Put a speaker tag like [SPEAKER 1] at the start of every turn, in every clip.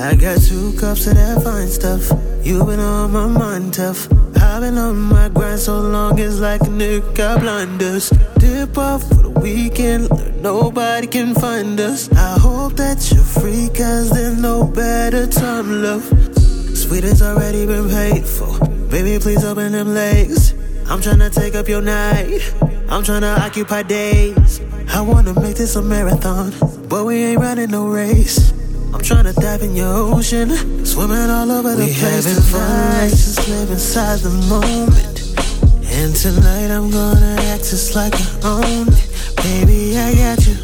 [SPEAKER 1] I got two cups of that fine stuff. You been on my mind tough. I've been on my grind so long, it's like a nigga blinders. Dip off for the weekend, nobody can find us. I hope that you're free, cause there's no better time, love. Suite has already been paid for. Baby, please open them legs. I'm tryna take up your night. I'm tryna occupy days. I wanna make this a marathon, but we ain't running no race. I'm tryna dive in your ocean, swimming all over the
[SPEAKER 2] We
[SPEAKER 1] place
[SPEAKER 2] having fun.
[SPEAKER 1] Just live inside the moment. And tonight I'm gonna act just like I own it. Baby, I got you.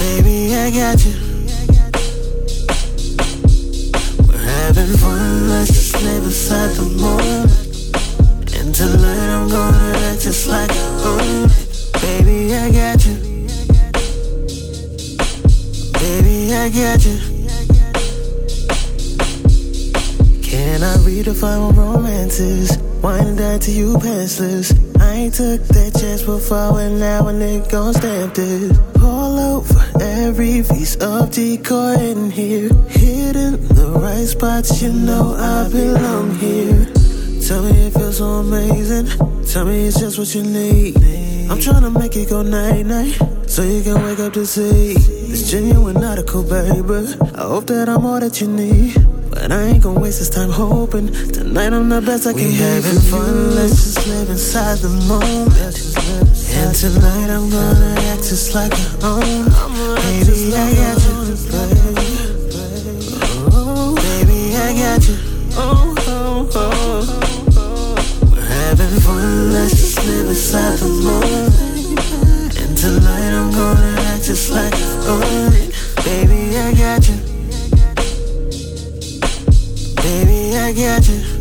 [SPEAKER 1] Baby, I got you. We're having fun, let's just live inside the moment. And tonight I'm gonna act just like I own it. Can I redefine what romance is? Wine and die to you pantsless. I ain't took that chance before, and now a nigga gon' stamp it. All over every piece of decor in here. Hidden the right spots, you know I belong here. Tell me it feels so amazing. Tell me it's just what you need. I'm tryna make it go night night, so you can wake up to see it's genuine article, baby. I hope that I'm all that you need. But I ain't gonna waste this time hoping. Tonight I'm the best I can be
[SPEAKER 2] having fun.
[SPEAKER 1] Let's just live inside the moment. And tonight I'm gonna act just like I own. Baby, I got you, baby. Oh, I get you. Baby, I get you.